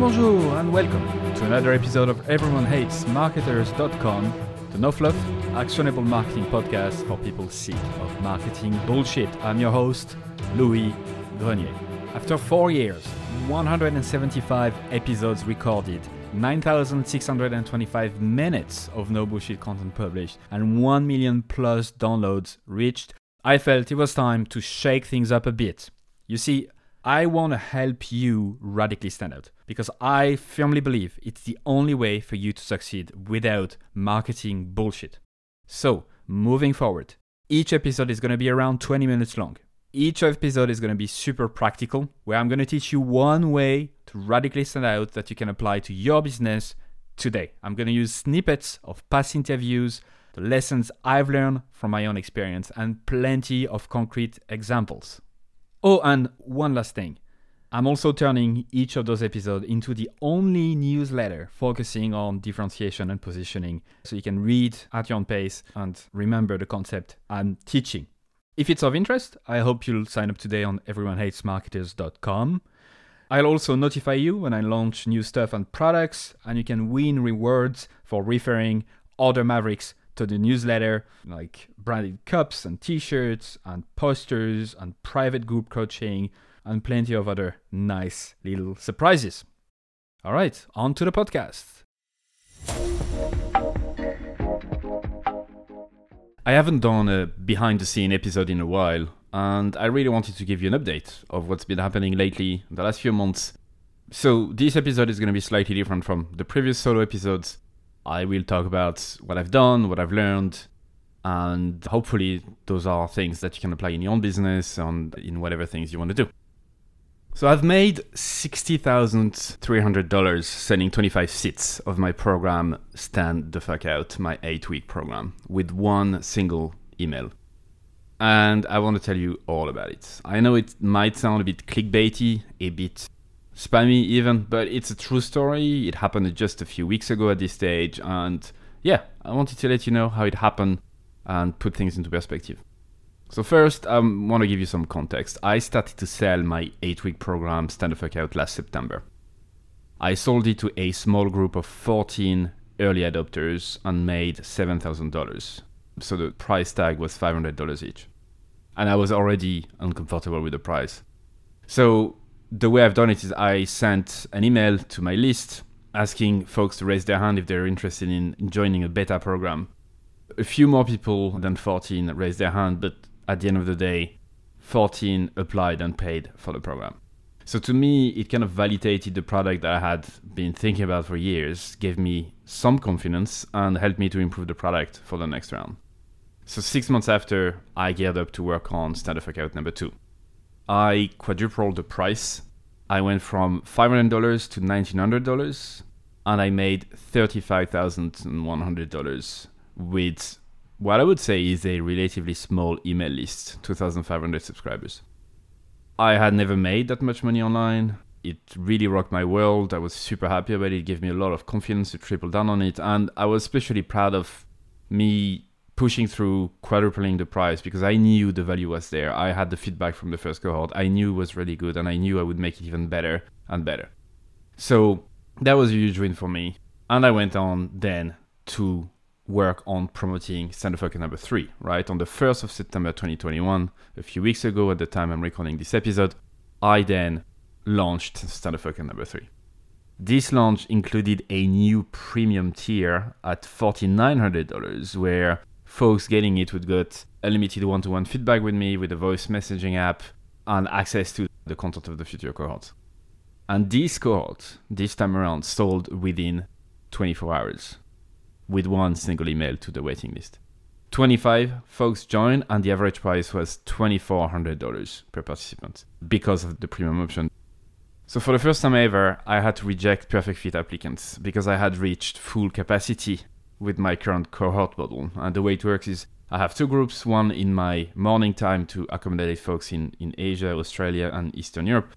bonjour, and welcome to another episode of Everyone Hates Marketers.com, the no fluff, actionable marketing podcast for people sick of marketing bullshit. I'm your host, Louis Grenier. After four years, 175 episodes recorded, 9,625 minutes of no bullshit content published, and 1 million plus downloads reached, I felt it was time to shake things up a bit. You see, I want to help you radically stand out because I firmly believe it's the only way for you to succeed without marketing bullshit. So, moving forward, each episode is going to be around 20 minutes long. Each episode is going to be super practical, where I'm going to teach you one way to radically stand out that you can apply to your business today. I'm going to use snippets of past interviews, the lessons I've learned from my own experience, and plenty of concrete examples. Oh, and one last thing. I'm also turning each of those episodes into the only newsletter focusing on differentiation and positioning so you can read at your own pace and remember the concept I'm teaching. If it's of interest, I hope you'll sign up today on everyonehatesmarketers.com. I'll also notify you when I launch new stuff and products, and you can win rewards for referring other Mavericks to the newsletter, like branded cups and t shirts, and posters, and private group coaching, and plenty of other nice little surprises. All right, on to the podcast. I haven't done a behind the scene episode in a while, and I really wanted to give you an update of what's been happening lately the last few months. So, this episode is going to be slightly different from the previous solo episodes I will talk about what I've done, what I've learned, and hopefully those are things that you can apply in your own business and in whatever things you want to do. So I've made $60,300 selling 25 seats of my program Stand the Fuck Out, my 8-week program, with one single email. And I want to tell you all about it. I know it might sound a bit clickbaity, a bit spammy even, but it's a true story. It happened just a few weeks ago at this stage, and yeah, I wanted to let you know how it happened and put things into perspective. So first, I want to give you some context. I started to sell my eight-week program Stand the Fuck Out last September. I sold it to a small group of 14 early adopters and made $7,000. So the price tag was $500 each. And I was already uncomfortable with the price. So the way I've done it is I sent an email to my list asking folks to raise their hand if they're interested in joining a beta program. A few more people than 14 raised their hand, but at the end of the day, 14 applied and paid for the program. So to me, it kind of validated the product that I had been thinking about for years, gave me some confidence, and helped me to improve the product for the next round. So six months after, I geared up to work on Stand the Fuck Out number two. I quadrupled the price. I went from $500 to $1,900 and I made $35,100 with what I would say is a relatively small email list 2,500 subscribers. I had never made that much money online. It really rocked my world. I was super happy about it. It gave me a lot of confidence to triple down on it. And I was especially proud of me pushing through quadrupling the price because I knew the value was there. I had the feedback from the first cohort. I knew it was really good and I knew I would make it even better and better. So that was a huge win for me. And I went on then to work on promoting Stand Out number three, right? On the 1st of September 2021, a few weeks ago at the time I'm recording this episode, I then launched Stand Out number three. This launch included a new premium tier at $4,900 where folks getting it would get unlimited one-to-one feedback with me with a voice messaging app and access to the content of the future cohort. And this cohort, this time around, sold within 24 hours with one single email to the waiting list. 25 folks joined, and the average price was $2,400 per participant because of the premium option. So, for the first time ever, I had to reject perfect fit applicants because I had reached full capacity with my current cohort model. And the way it works is I have two groups, one in my morning time to accommodate folks in, in Asia, Australia, and Eastern Europe.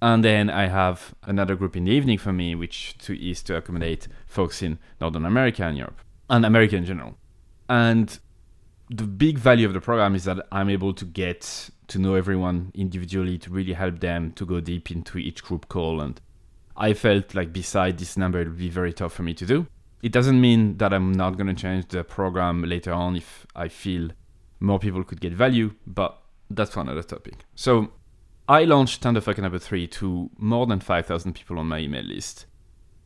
And then I have another group in the evening for me, which to, is to accommodate folks in Northern America and Europe, and America in general. And the big value of the program is that I'm able to get to know everyone individually to really help them to go deep into each group call and I felt like beside this number, it would be very tough for me to do. It doesn't mean that I'm not going to change the program later on if I feel more people could get value, but that's for another topic. So I launched Stand the Fuck Out number three to more than 5,000 people on my email list.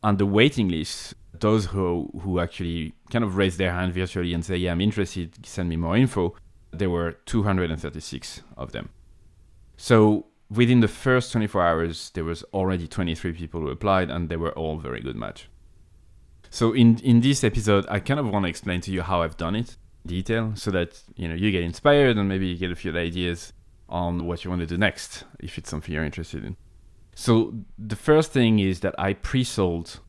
And the waiting list, those who, who actually kind of raise their hand virtually and say, yeah, I'm interested, send me more info, there were 236 of them. So within the first 24 hours, there was already 23 people who applied, and they were all very good match. So in in this episode, I kind of want to explain to you how I've done it, detail, so that you know you get inspired and maybe you get a few ideas on what you want to do next if it's something you're interested in. So the first thing is that I pre-sold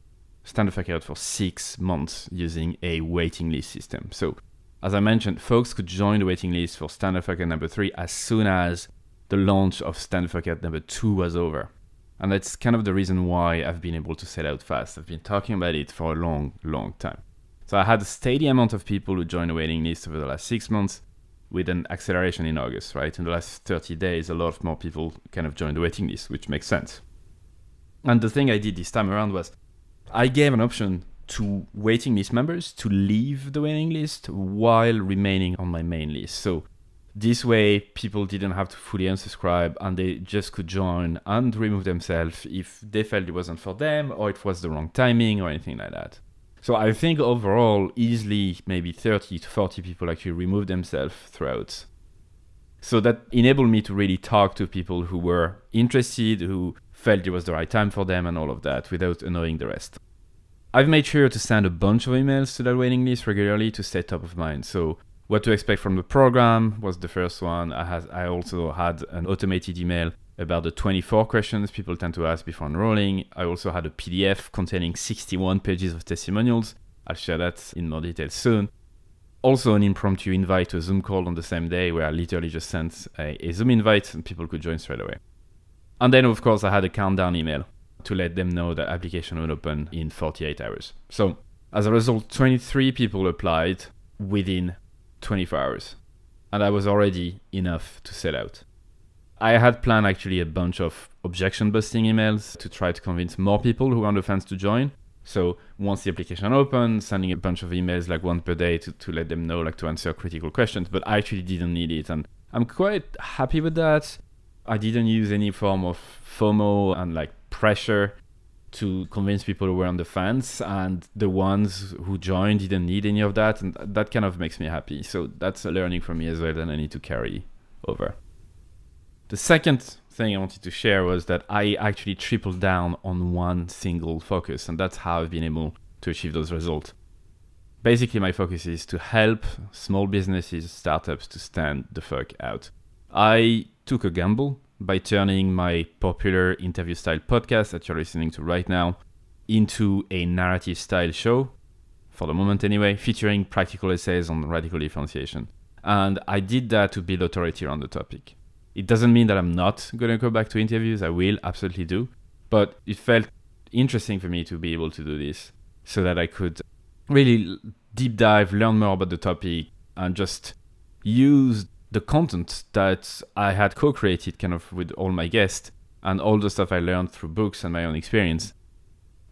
Stand Out for six months using a waiting list system. So as I mentioned, folks could join the waiting list for Stand Out number three as soon as the launch of Stand Out number two was over. And that's kind of the reason why I've been able to sell out fast. I've been talking about it for a long, long time. So I had a steady amount of people who joined the waiting list over the last six months with an acceleration in August, right? In the last 30 days, a lot of more people kind of joined the waiting list, which makes sense. And the thing I did this time around was I gave an option to waiting list members to leave the waiting list while remaining on my main list. So this way, people didn't have to fully unsubscribe and they just could join and remove themselves if they felt it wasn't for them or it was the wrong timing or anything like that. So I think overall, easily maybe 30 to 40 people actually removed themselves throughout. So that enabled me to really talk to people who were interested, who felt it was the right time for them, and all of that without annoying the rest. I've made sure to send a bunch of emails to that waiting list regularly to stay top of mind. So what to expect from the program was the first one. I has I also had an automated email about the 24 questions people tend to ask before enrolling. I also had a PDF containing 61 pages of testimonials. I'll share that in more detail soon. Also, an impromptu invite to a Zoom call on the same day where I literally just sent a, a Zoom invite and people could join straight away. And then, of course, I had a countdown email to let them know that application would open in 48 hours. So, as a result, 23 people applied within 24 hours. And that was already enough to sell out. I had planned actually a bunch of objection busting emails to try to convince more people who are on the fence to join. So once the application opened, sending a bunch of emails like one per day to, to let them know, like to answer critical questions, but I actually didn't need it. And I'm quite happy with that. I didn't use any form of FOMO and like pressure to convince people who were on the fence and the ones who joined didn't need any of that and that kind of makes me happy. So that's a learning for me as well that i need to carry over. The second thing i wanted to share was that i actually tripled down on one single focus and that's how i've been able to achieve those results. Basically my focus is to help small businesses startups to stand the fuck out. I took a gamble by turning my popular interview style podcast that you're listening to right now into a narrative style show, for the moment anyway, featuring practical essays on radical differentiation. And I did that to build authority around the topic. It doesn't mean that I'm not going to go back to interviews, I will absolutely do. But it felt interesting for me to be able to do this so that I could really deep dive, learn more about the topic, and just use the content that I had co-created kind of with all my guests and all the stuff I learned through books and my own experience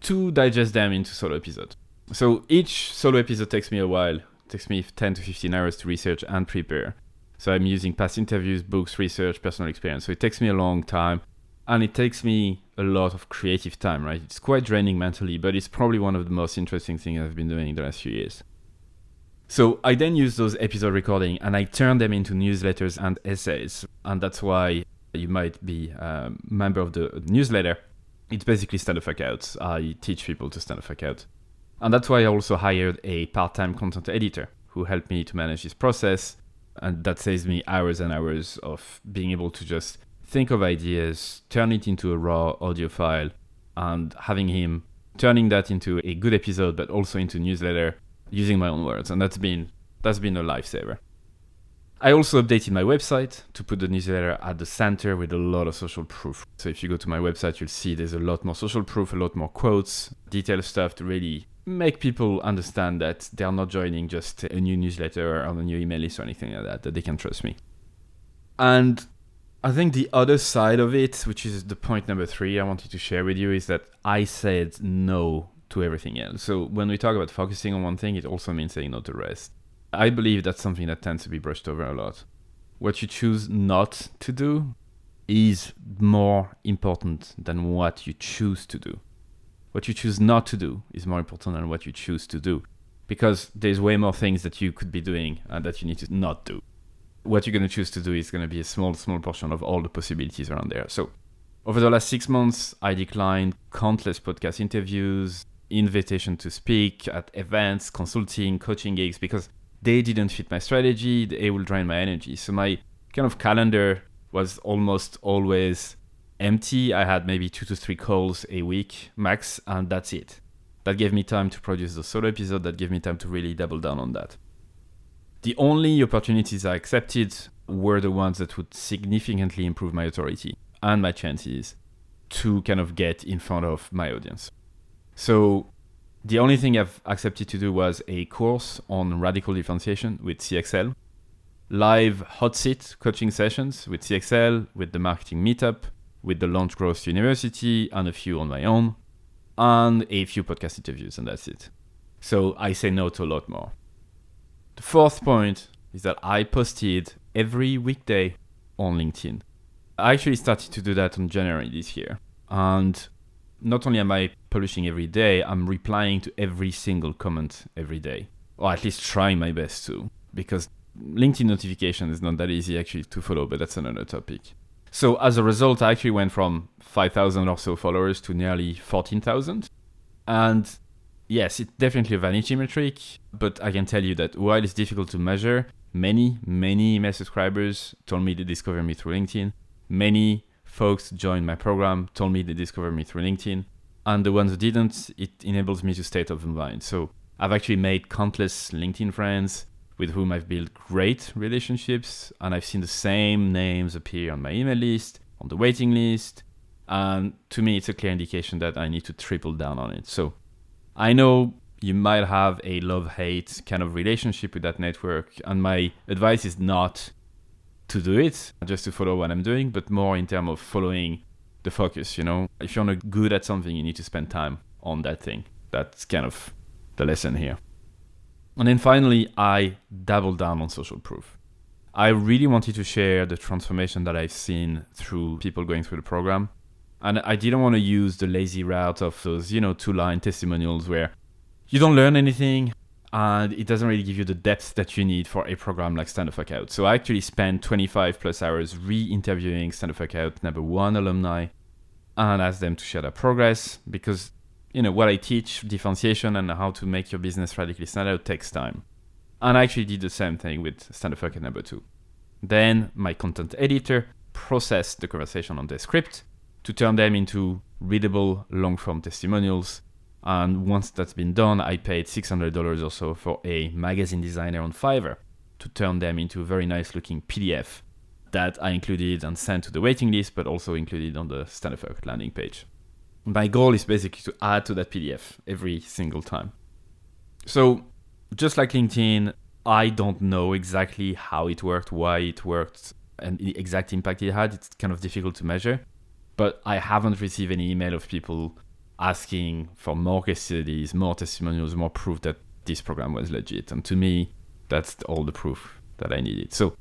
to digest them into solo episodes. So each solo episode takes me a while. It takes me 10 to 15 hours to research and prepare. So I'm using past interviews, books, research, personal experience. So it takes me a long time and it takes me a lot of creative time, right? It's quite draining mentally, but it's probably one of the most interesting things I've been doing in the last few years. So I then use those episode recording and I turn them into newsletters and essays. And that's why you might be a member of the newsletter. It's basically stand the fuck out. I teach people to stand the fuck out. And that's why I also hired a part-time content editor who helped me to manage this process. And that saves me hours and hours of being able to just think of ideas, turn it into a raw audio file, and having him turning that into a good episode, but also into newsletter using my own words, and that's been that's been a lifesaver. I also updated my website to put the newsletter at the center with a lot of social proof. So if you go to my website, you'll see there's a lot more social proof, a lot more quotes, detailed stuff to really make people understand that they are not joining just a new newsletter or a new email list or anything like that, that they can trust me. And I think the other side of it, which is the point number three I wanted to share with you, is that I said no to everything else. So when we talk about focusing on one thing, it also means saying no to rest. I believe that's something that tends to be brushed over a lot. What you choose not to do is more important than what you choose to do. What you choose not to do is more important than what you choose to do because there's way more things that you could be doing and that you need to not do what you're going to choose to do is going to be a small, small portion of all the possibilities around there. So, over the last six months, I declined countless podcast interviews, invitation to speak at events, consulting, coaching gigs because they didn't fit my strategy. They will drain my energy. So my kind of calendar was almost always empty. I had maybe two to three calls a week max, and that's it. That gave me time to produce the solo episode. That gave me time to really double down on that. The only opportunities I accepted were the ones that would significantly improve my authority and my chances to kind of get in front of my audience. So the only thing I've accepted to do was a course on radical differentiation with CXL, live hot seat coaching sessions with CXL, with the marketing meetup, with the Launch Growth University, and a few on my own, and a few podcast interviews, and that's it. So I say no to a lot more. The fourth point is that I posted every weekday on LinkedIn. I actually started to do that in January this year. And not only am I publishing every day, I'm replying to every single comment every day. Or at least trying my best to. Because LinkedIn notification is not that easy actually to follow, but that's another topic. So as a result, I actually went from 5,000 or so followers to nearly 14,000. And yes, it's definitely a vanity metric, but I can tell you that while it's difficult to measure, many, many email subscribers told me they discovered me through LinkedIn. Many folks joined my program, told me they discovered me through LinkedIn. And the ones who didn't, it enables me to stay top of mind. So I've actually made countless LinkedIn friends with whom I've built great relationships, and I've seen the same names appear on my email list, on the waiting list. And to me, it's a clear indication that I need to triple down on it. So I know you might have a love hate kind of relationship with that network, and my advice is not to do it just to follow what I'm doing, but more in terms of following the focus. You know, if you're not good at something, you need to spend time on that thing. That's kind of the lesson here. And then finally, I doubled down on social proof. I really wanted to share the transformation that I've seen through people going through the program and I didn't want to use the lazy route of those, you know, two line testimonials where you don't learn anything and it doesn't really give you the depth that you need for a program like Stand the Fuck Out. So I actually spent 25 plus hours re interviewing Stand the Fuck Out number one alumni and asked them to share their progress because, you know, what I teach, differentiation and how to make your business radically stand out takes time. And I actually did the same thing with Stand the Fuck Out number two. Then my content editor processed the conversation on the script to turn them into readable long form testimonials. And once that's been done, I paid $600 or so for a magazine designer on Fiverr to turn them into a very nice looking PDF that I included and sent to the waiting list, but also included on the Fuck landing page. My goal is basically to add to that PDF every single time. So, just like LinkedIn, I don't know exactly how it worked, why it worked, and the exact impact it had. It's kind of difficult to measure but I haven't received any email of people asking for more case studies, more testimonials, more proof that this program was legit. And to me, that's all the proof that I needed. So,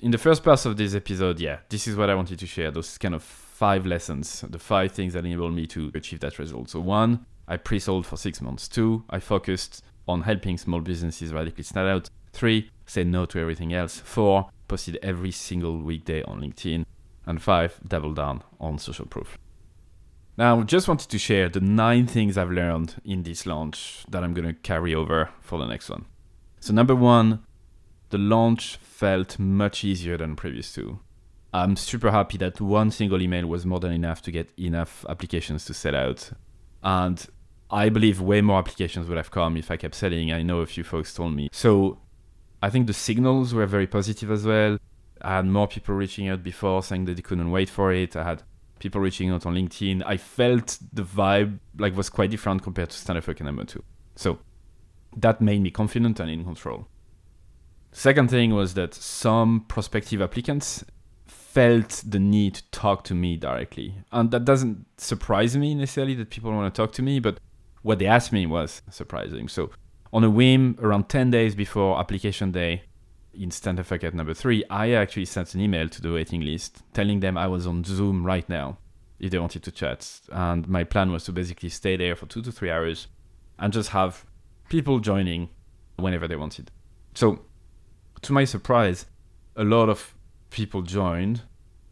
in the first part of this episode, yeah, this is what I wanted to share those kind of five lessons, the five things that enabled me to achieve that result. So, one, I pre sold for six months. Two, I focused on helping small businesses radically stand out. Three, say no to everything else. Four, posted every single weekday on LinkedIn. And five, double down on social proof. Now, just wanted to share the nine things I've learned in this launch that I'm going to carry over for the next one. So, number one, the launch felt much easier than previous two. I'm super happy that one single email was more than enough to get enough applications to sell out. And I believe way more applications would have come if I kept selling. I know a few folks told me. So I think the signals were very positive as well. I had more people reaching out before saying that they couldn't wait for it. I had people reaching out on LinkedIn. I felt the vibe like was quite different compared to Stand the Fuck Out number two. So that made me confident and in control. Second thing was that some prospective applicants felt the need to talk to me directly. And that doesn't surprise me necessarily that people want to talk to me, but what they asked me was surprising. So, on a whim, around 10 days before application day in Up number three, I actually sent an email to the waiting list telling them I was on Zoom right now if they wanted to chat. And my plan was to basically stay there for two to three hours and just have people joining whenever they wanted. So, to my surprise, a lot of people joined.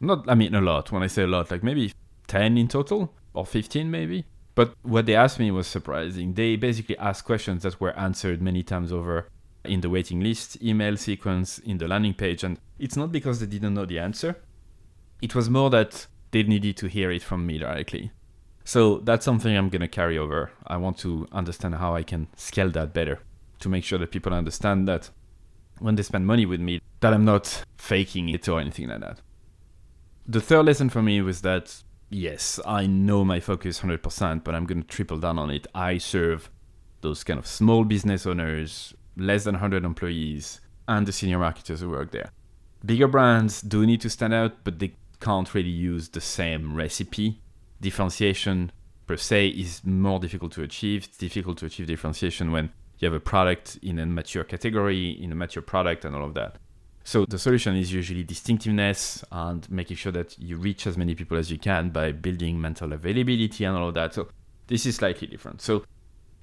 Not, I mean, a lot. When I say a lot, like maybe 10 in total or 15 maybe. But what they asked me was surprising. They basically asked questions that were answered many times over in the waiting list, email sequence, in the landing page. And it's not because they didn't know the answer, it was more that they needed to hear it from me directly. So that's something I'm going to carry over. I want to understand how I can scale that better to make sure that people understand that when they spend money with me, that I'm not faking it or anything like that. The third lesson for me was that yes, I know my focus 100%, but I'm going to triple down on it. I serve those kind of small business owners, less than 100 employees, and the senior marketers who work there. Bigger brands do need to stand out, but they can't really use the same recipe. Differentiation per se is more difficult to achieve. It's difficult to achieve differentiation when you have a product in a mature category, in a mature product, and all of that. So the solution is usually distinctiveness and making sure that you reach as many people as you can by building mental availability and all of that. So this is slightly different. So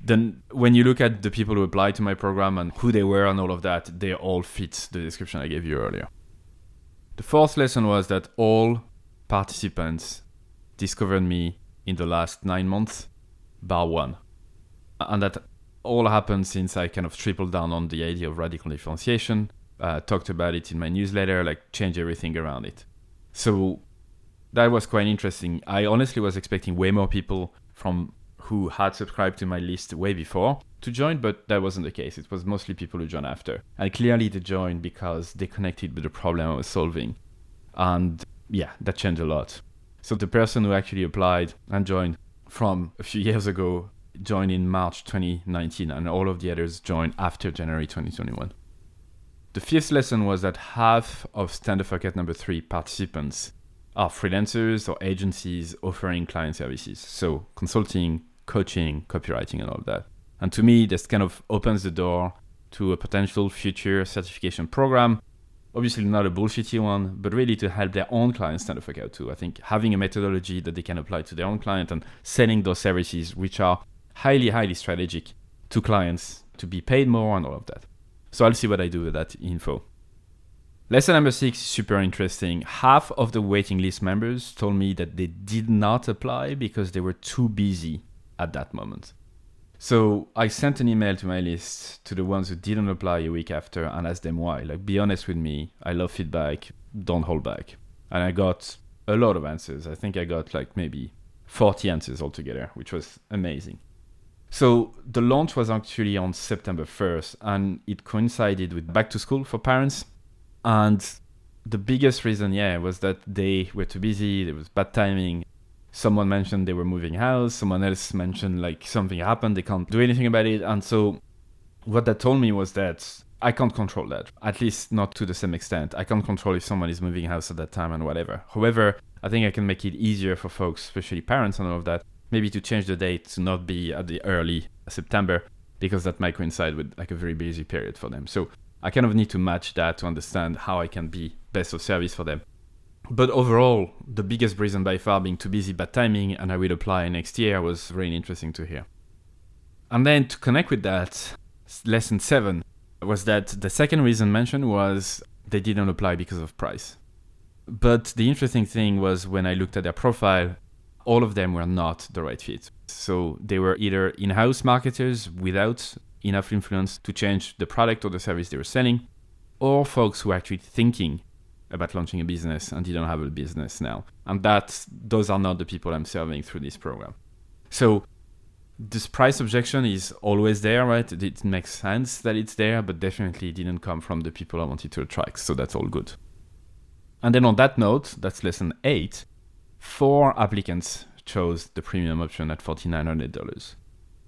then when you look at the people who applied to my program and who they were and all of that, they all fit the description I gave you earlier. The fourth lesson was that all participants discovered me in the last nine months, bar one. And that all happened since I kind of tripled down on the idea of radical differentiation uh, talked about it in my newsletter, like change everything around it. So that was quite interesting. I honestly was expecting way more people from who had subscribed to my list way before to join, but that wasn't the case. It was mostly people who joined after. And clearly they joined because they connected with the problem I was solving. And yeah, that changed a lot. So the person who actually applied and joined from a few years ago joined in March 2019, and all of the others joined after January 2021. The fifth lesson was that half of Stand the Fuck Out number three participants are freelancers or agencies offering client services. So consulting, coaching, copywriting, and all of that. And to me, this kind of opens the door to a potential future certification program. Obviously, not a bullshitty one, but really to help their own clients stand up out too. I think having a methodology that they can apply to their own client and selling those services, which are highly, highly strategic to clients to be paid more and all of that. So I'll see what I do with that info. Lesson number six is super interesting. Half of the waiting list members told me that they did not apply because they were too busy at that moment. So I sent an email to my list to the ones who didn't apply a week after and asked them why. Like, be honest with me. I love feedback. Don't hold back. And I got a lot of answers. I think I got like maybe 40 answers altogether, which was amazing. So the launch was actually on September 1st, and it coincided with back to school for parents. And the biggest reason, yeah, was that they were too busy. There was bad timing. Someone mentioned they were moving house. Someone else mentioned like something happened. They can't do anything about it. And so what that told me was that I can't control that, at least not to the same extent. I can't control if someone is moving house at that time and whatever. However, I think I can make it easier for folks, especially parents and all of that, maybe to change the date to not be at the early September because that might coincide with like a very busy period for them. So I kind of need to match that to understand how I can be best of service for them. But overall, the biggest reason by far being too busy, bad timing, and I will apply next year was really interesting to hear. And then to connect with that, lesson seven was that the second reason mentioned was they didn't apply because of price. But the interesting thing was when I looked at their profile, all of them were not the right fit. So they were either in house marketers without enough influence to change the product or the service they were selling, or folks who were actually thinking about launching a business and didn't have a business now. And that those are not the people I'm serving through this program. So this price objection is always there, right? It makes sense that it's there, but definitely didn't come from the people I wanted to attract. So that's all good. And then on that note, that's lesson eight four applicants chose the premium option at $4,900.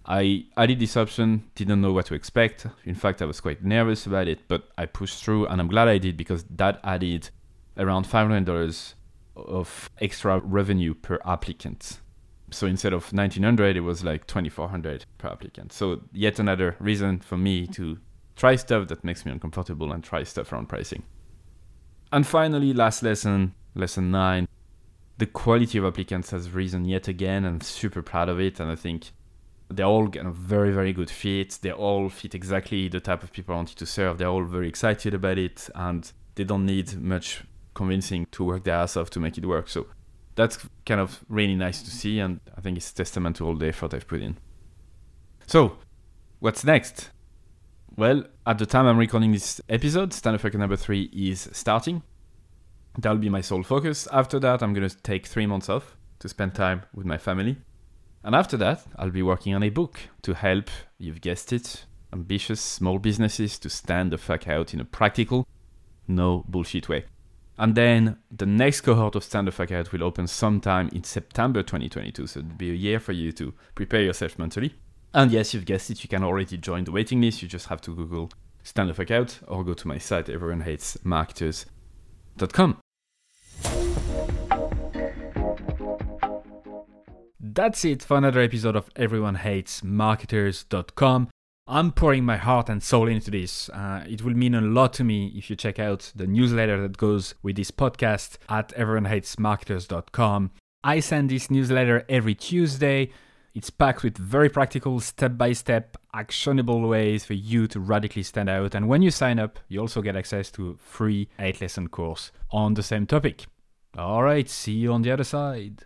I added this option, didn't know what to expect. In fact, I was quite nervous about it, but I pushed through and I'm glad I did because that added around $500 of extra revenue per applicant. So instead of 1900 it was like 2400 per applicant. So yet another reason for me to try stuff that makes me uncomfortable and try stuff around pricing. And finally, last lesson, lesson 9, the quality of applicants has risen yet again. I'm super proud of it and I think they're all kind of very very good fit. They all fit exactly the type of people i wanted to serve. They're all very excited about it and they don't need much convincing to work their ass off to make it work. So that's kind of really nice to see and i think it's testament to all the effort i've put in. So what's next? Well at the time i'm recording this episode stand up number three is starting. That'll be my sole focus. After that i'm going to take three months off to spend time with my family and after that, I'll be working on a book to help, you've guessed it, ambitious small businesses to stand the fuck out in a practical, no bullshit way. And then the next cohort of Stand the Fuck Out will open sometime in September 2022. So it'll be a year for you to prepare yourself mentally. And yes, you've guessed it, you can already join the waiting list. You just have to Google Stand the Fuck Out or go to my site, everyonehatesmarketers.com. That's it for another episode of Everyone Hates Marketers.com. I'm pouring my heart and soul into this. Uh, it will mean a lot to me if you check out the newsletter that goes with this podcast at everyonehatesmarketers.com. I send this newsletter every Tuesday. It's packed with very practical, step by step, actionable ways for you to radically stand out. And when you sign up, you also get access to a free 8 lesson course on the same topic. All right, see you on the other side.